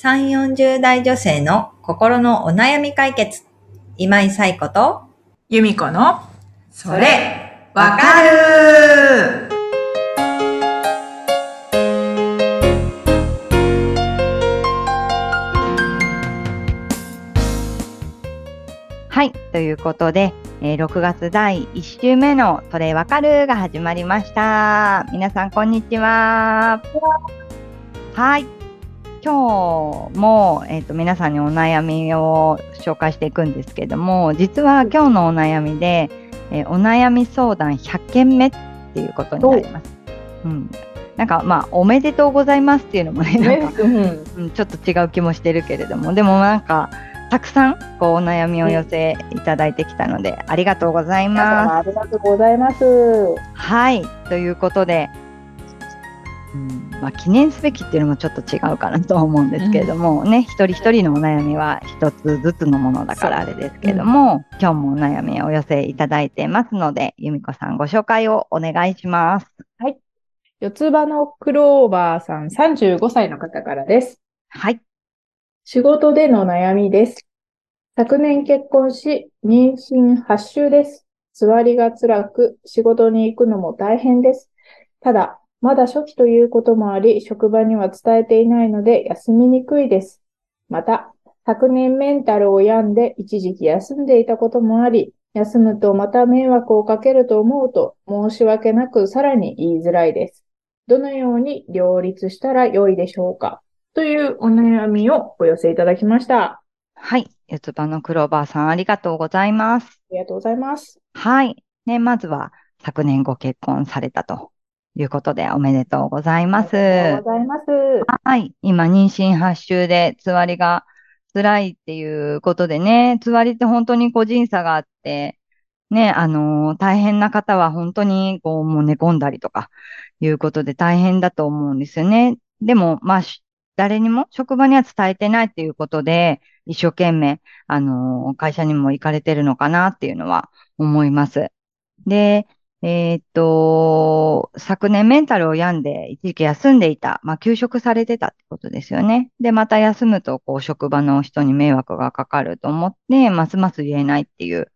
3、40代女性の心のお悩み解決。今井冴子と、由美子の、それ、わかるはい。ということで、えー6月第1週目のそれわかるが始まりました。皆さん、こんにちは。はい。今日も、えっ、と、皆さんにお悩みを紹介していくんですけども、実は今日のお悩みで、えーお悩み相談100件目っていうことになります。うん。なんか、まあ、おめでとうございますっていうのもね、なんか、うん。うん、ちょっと違う気もしてるけれどもでもなんかたくさんこうお悩みを寄せいただいてきたので、ありがとうございまありがとうございます。す。はいということで、うんまあ、記念すべきっていうのもちょっと違うかなとは思うんですけれども、ね一人一人のお悩みは一つずつのものだからあれですけれども、今日もお悩みをお寄せいただいてますので由美子さんご紹介をお願いします。四つ葉のクローバーさん35歳の方からです。はい仕事での悩みです。昨年結婚し、妊娠8週です。座りが辛く、仕事に行くのも大変です。ただ、まだ初期ということもあり、職場には伝えていないので休みにくいです。また、昨年メンタルを病んで一時期休んでいたこともあり、休むとまた迷惑をかけると思うと申し訳なくさらに言いづらいです。どのように両立したら良いでしょうか？というお悩みをお寄せいただきました。あはい四つ葉のクローバーさんありがとうございます。りがとうございます。はい。ね、まずは昨年ご結婚されたということでおめでとうございます。ありがとうございます。はい。今、妊娠8週で、つわりが辛いっていうことでね、つわりって本当に個人差があって、ね、あのー大変な方は本当に、こう、もう寝込んだりとか、いうことで大変だと思うんですよね。でも、まあ、し誰にも職場には伝えてないっていうことで、一生懸命、あのー会社にも行かれてるのかなっていうのは思います。で、えっと、昨年メンタルを病んで一時期休んでいた。まあ、休職されてたってことですよね。で、また休むと、こう、職場の人に迷惑がかかると思って、ますます言えないっていう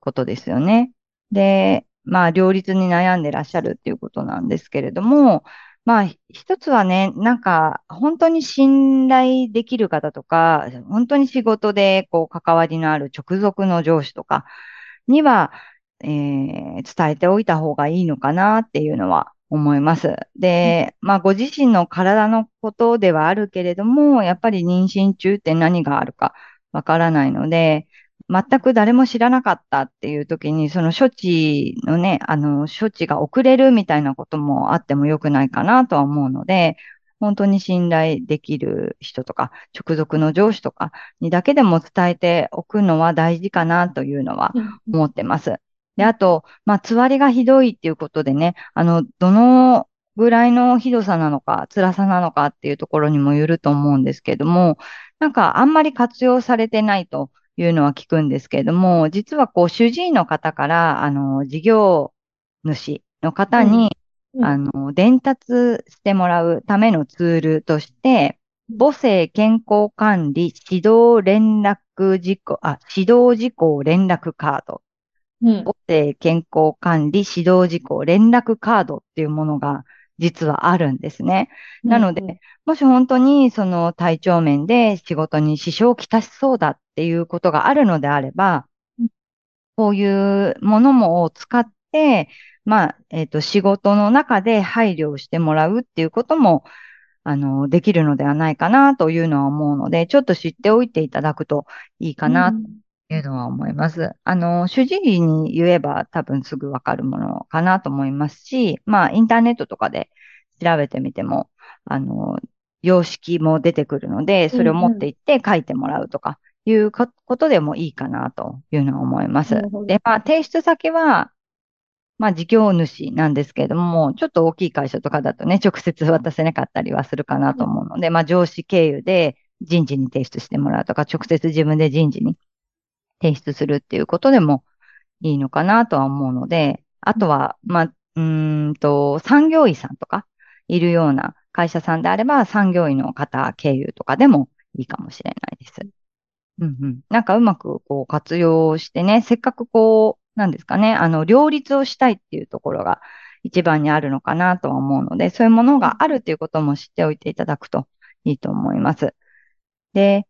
ことですよね。で、まあ、両立に悩んでらっしゃるっていうことなんですけれども、まあ、一つはね、なんか、本当に信頼できる方とか、本当に仕事で、こう、関わりのある直属の上司とかには、えー伝えておいた方がいいのかなっていうのは思います。で、まあ、ご自身の体のことではあるけれども、やっぱり妊娠中って何があるかわからないので、全く誰も知らなかったっていう時に、その処置のね、あの、処置が遅れるみたいなこともあっても良くないかなとは思うので、本当に信頼できる人とか、直属の上司とかにだけでも伝えておくのは大事かなというのは思ってます。で、あと、まあ、つわりがひどいっていうことでね、あの、どのぐらいのひどさなのか、辛さなのかっていうところにもよると思うんですけれども、なんかあんまり活用されてないというのは聞くんですけれども、実はこう、主治医の方から、あの、事業主の方に、うん。うん。あの、伝達してもらうためのツールとして、母性健康管理指導連絡事項、あ、指導事項連絡カードうん。母性健康管理指導事項連絡カードっていうものが実はあるんですね。なので、もし本当にその体調面で仕事に支障をきたしそうだっていうことがあるのであればうん、こういうものもを使って、まあ、えっと、仕事の中で配慮をしてもらうっていうことも、あの、できるのではないかなというのは思うので、ちょっと知っておいていただくといいかないうのは思います。あの、主治医に言えば多分すぐわかるものかなと思いますし、まあ、インターネットとかで調べてみても、あの、様式も出てくるので、それを持って行って書いてもらうとかいうこことでもいいかなというのは思いますで、まあ、提出先は、まあ、事業主なんですけれども、ちょっと大きい会社とかだとね、直接渡せなかったりはするかなと思うので、まあ、上司経由で人事に提出してもらうとか、直接自分で人事に提出するっていうことでもいいのかなとは思うので、あとは、まあ、うんと、産業医さんとかいるような会社さんであれば産業医の方経由とかでもいいかもしれないです。うんうん。なんかうまくこう活用してね、せっかくこう、なんですかね、あの、両立をしたいっていうところが一番にあるのかなとは思うので、そういうものがあるっていうことも知っておいていただくといいと思います。で、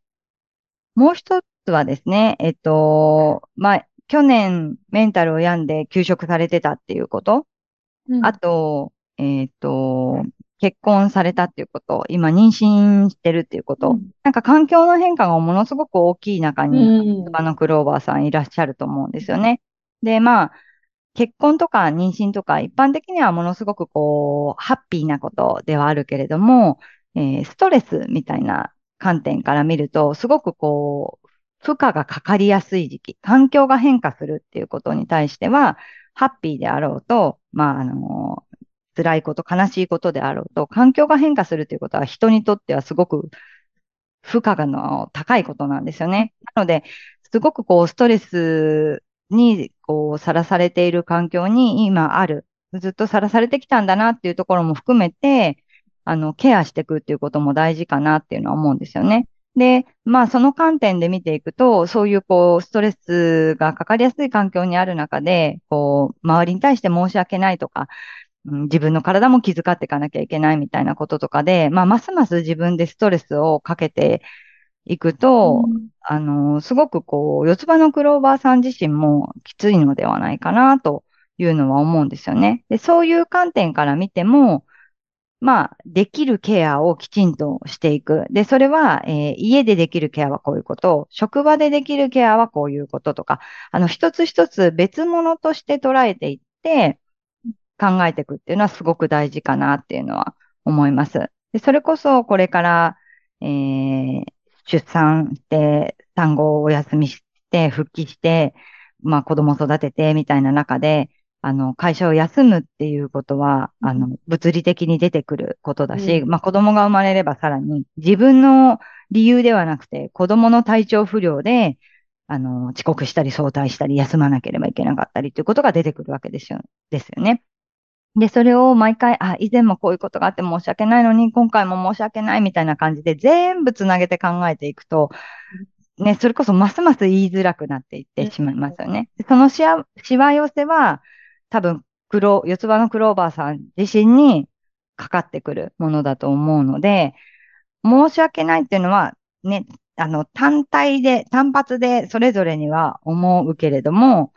もう一つつはですね、えっと、まあ、去年メンタルを病んで休職されてたっていうこと、うん。あと、えっと、結婚されたっていうこと、今妊娠してるっていうこと、うん。なんか環境の変化がものすごく大きい中に、うん。あのクローバーさんいらっしゃると思うんですよね。で、まあ、結婚とか妊娠とか一般的にはものすごくこう、ハッピーなことではあるけれども、えーストレスみたいな観点から見ると、すごくこう、負荷がかかりやすい時期、環境が変化するっていうことに対しては、ハッピーであろうと、まあ、あの辛いこと、悲しいことであろうと、環境が変化するということは人にとってはすごく負荷がの高いことなんですよね。なので、すごくこう、ストレスに、こう、さらされている環境に今ある。ずっとさらされてきたんだなっていうところも含めて、あの、ケアしていくっていうことも大事かなっていうのは思うんですよね。で、まあ、その観点で見ていくと、そういうこう、ストレスがかかりやすい環境にある中で、こう、周りに対して申し訳ないとか、うん自分の体も気遣っていかなきゃいけないみたいなこととかで、まあ、ますます自分でストレスをかけていくと、あの、すごくこう、四つ葉のクローバーさん自身もきついのではないかなというのは思うんですよね。で、そういう観点から見ても、まあ、できるケアをきちんとしていく。で、それは、えー家でできるケアはこういうこと、職場でできるケアはこういうこととか、あの、一つ一つ別物として捉えていって、考えていくっていうのはすごく大事かなっていうのは思います。で、それこそこれから、えー出産して、産後をお休みして、復帰して、まあ子供育ててみたいな中で、あの、会社を休むっていうことは、あの、物理的に出てくることだし、うんまあ子供が生まれればさらに、自分の理由ではなくて、子供の体調不良で、あの、遅刻したり早退したり休まなければいけなかったりということが出てくるわけですよ、ですよね。で、それを毎回、あ、以前もこういうことがあって申し訳ないのに、今回も申し訳ないみたいな感じで全部つなげて考えていくと、ね、それこそますます言いづらくなっていってしまいますよね。でそのしわ、しわ寄せは、多分、黒、四つ葉のクローバーさん自身にかかってくるものだと思うので、申し訳ないっていうのは、ね、あの、単体で、単発でそれぞれには思うけれども、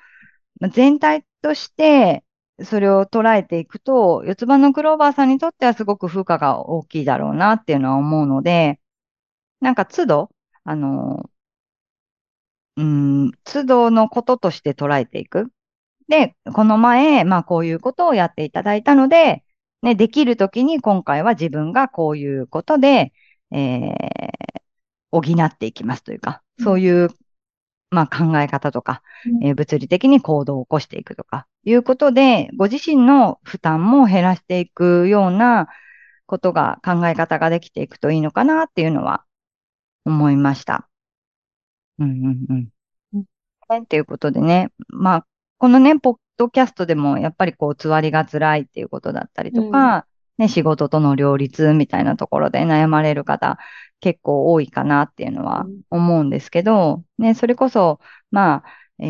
全体として、それを捉えていくと、四つ葉のクローバーさんにとってはすごく負荷が大きいだろうなっていうのは思うので、なんか都度、あの、うん、都度のこととして捉えていく。で、この前、まあこういうことをやっていただいたので、ね、できるときに今回は自分がこういうことで、えー、補っていきますというか、うんそういう、まあ考え方とか、うんえー物理的に行動を起こしていくとか、いうことで、ご自身の負担も減らしていくようなことが、考え方ができていくといいのかなっていうのは思いました。うんうんうん。っていうことでね、まあ、このね、ポッドキャストでもやっぱりこう、つわりが辛いっていうことだったりとか、ね、仕事との両立みたいなところで悩まれる方結構多いかなっていうのはうん思うんですけど、ね、それこそ、まあ、え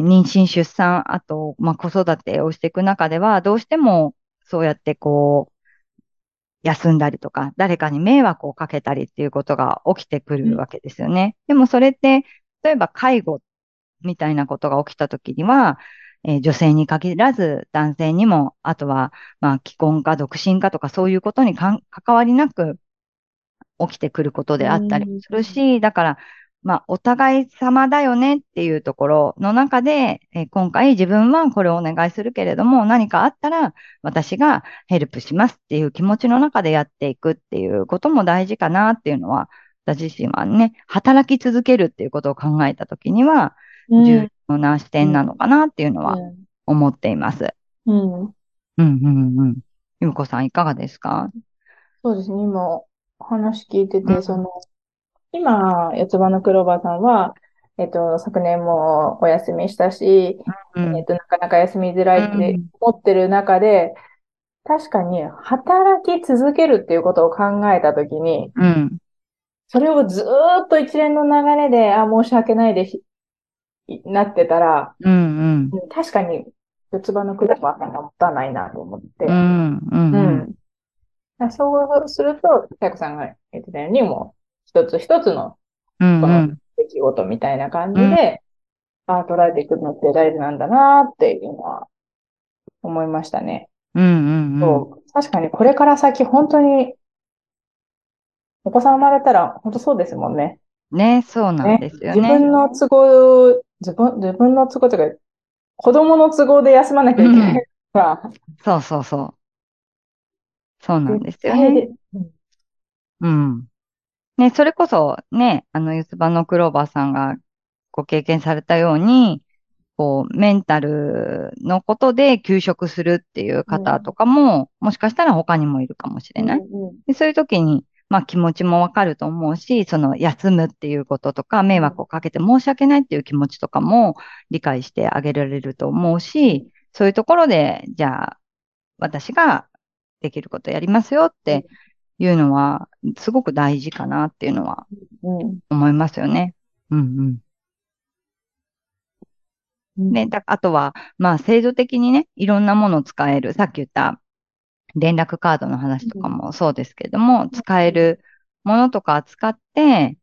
ー妊娠、出産、あと、まあ、子育てをしていく中では、どうしてもそうやってこう、休んだりとか、誰かに迷惑をかけたりっていうことが起きてくるわけですよね。でもそれって、例えば介護みたいなことが起きたときには、えー女性に限らず男性にも、あとは、まあ、既婚か独身かとかそういうことに関わりなく起きてくることであったりするし、だから、まあ、お互い様だよねっていうところの中で、えー今回自分はこれをお願いするけれども、何かあったら私がヘルプしますっていう気持ちの中でやっていくっていうことも大事かなっていうのは、私自身はね、働き続けるっていうことを考えたときには、うん重要な視点なのかなっていうのは思っています。うん。うん、うん、うん。ゆうこさんいかがですか？そうですね。今、話聞いてて、うんその、今、四つ葉のクローバーさんは、えっと、昨年もお休みしたし、うんえっと、なかなか休みづらいってうん思ってる中で、確かに、働き続けるっていうことを考えたときに、うん。それをずーっと一連の流れで、あ、申し訳ないでし、なってたら、うんうん。うん確かに、四つ葉のクローバーさんがもったいないなと思って。うんうんううん。そうすると、さやこさんが言ってたように、もう、一つ一つのうんこのうん。出来事みたいな感じで、ああ、捉えていくのって大事なんだなっていうのは、思いましたね。うんうんうん。そう。確かにこれから先、本当に、お子さん生まれたら、本当そうですもんね。ね、そうなんですよ自ね。分の都合、自分、自分の都合というか、子供の都合で休まなきゃいけないから、そうそうそう。そうなんですよね。でうんうん。ね、それこそね、あの、四つ葉のクローバーさんがご経験されたように、こう、メンタルのことで休職するっていう方とかも、もしかしたら他にもいるかもしれない。うんうんでそういう時に、まあ気持ちもわかると思うし、その休むっていうこととか、迷惑をかけて申し訳ないっていう気持ちとかも理解してあげられると思うし、そういうところで、じゃあ、私ができることやりますよっていうのは、すごく大事かなっていうのはうん。思いますよね。うんうん。うん。ね、だあとは、まあ、制度的にね、いろんなものを使える、さっき言った連絡カードの話とかもそうですけれども、使えるものとか使って、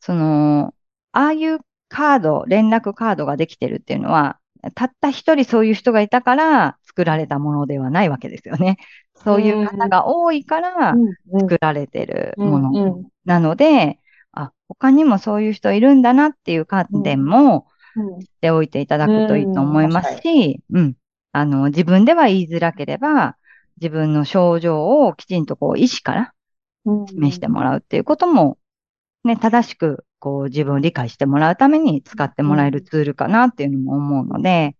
その、ああいうカード、連絡カードができてるっていうのは、たった一人そういう人がいたから作られたものではないわけですよね。そういう方が多いからうん。作られてるうんものうん。なので、あ、他にもそういう人いるんだなっていう観点も、うん。しておいていただくといいと思いますし、うん。あの、自分では言いづらければ、自分の症状をきちんとこう、意思からうん示してもらうっていうことも、ね、正しく、こう、自分を理解してもらうために使ってもらえるツールかなっていうのも思うので、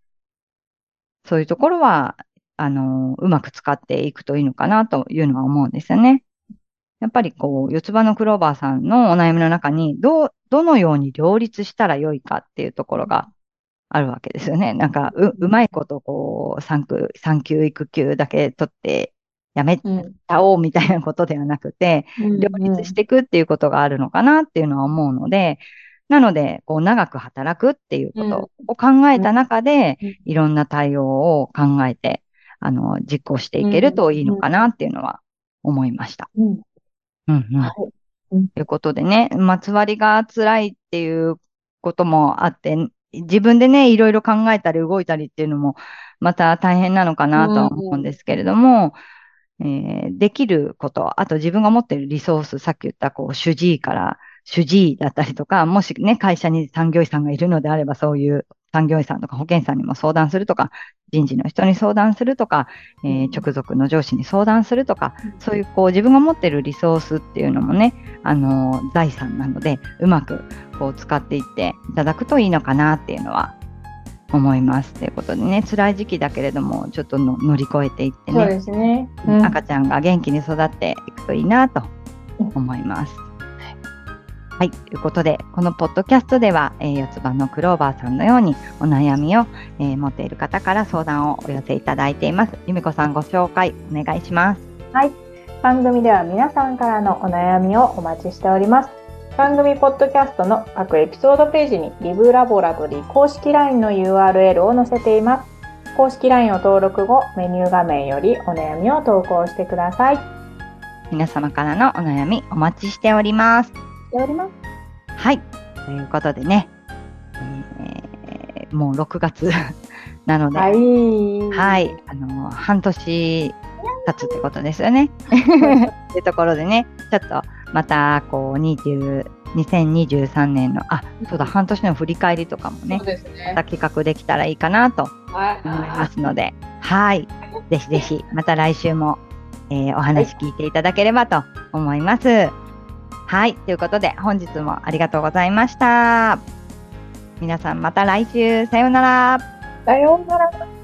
そういうところは、あの、うまく使っていくといいのかなというのは思うんですよね。やっぱりこう、四つ葉のクローバーさんのお悩みの中に、どう、どのように両立したらよいかっていうところがあるわけですよね。なんか、う、うまいこと、こう、産休、産休育休だけ取って、やめうん。ちゃおうみたいなことではなくて、両立していくっていうことがあるのかなっていうのは思うので、なので、こう、長く働くっていうことを考えた中でうん、いろんな対応を考えて、あの、実行していけるといいのかなっていうのは思いました。うん。うんうん。はい。うん。ということでね、まつわりが辛いっていうこともあって、自分でね、いろいろ考えたり動いたりっていうのも、また大変なのかなとは思うんですけれども、えーできること、あと自分が持っているリソース、さっき言った、こう、主治医から、主治医だったりとか、もしね、会社に産業医さんがいるのであれば、そういう産業医さんとか保健師さんにも相談するとか、人事の人に相談するとか、えーうん直属の上司に相談するとか、そういうこう自分が持っているリソースっていうのもね、あのー財産なので、うまくこう使っていっていただくといいのかなっていうのは思います。ということでね、辛い時期だけれども、ちょっとの乗り越えていってそうね、ですね。うん赤ちゃんが元気に育っていくといいなと思います。はい。ということで、このポッドキャストでは、えー四つ葉のクローバーさんのようにお悩みを、えー持っている方から相談をお寄せいただいています。由美子さんご紹介お願いします。番組では皆さんからのお悩みをお待ちしております。番組ポッドキャストの各エピソードページにリブラボラトリー公式 LINE の URL を載せています。公式 LINE を登録後、メニュー画面よりお悩みを投稿してください。し皆様からのお悩みお待ちしております。ております。はい。ということでね、えーもう6月 なので、はい。はい、あの、半年経つってことですよね。というところでね、ちょっとまた、こう、20 2023年の、あ、そうだ、半年の振り返りとかもねねま。た企画できたらいいかなとはい。思いますので、はい。ぜひぜひ、また来週も、えーお話聞いていただければと思います。はい。ということで、本日もありがとうございました。皆さんまた来週、さようなら。さようなら。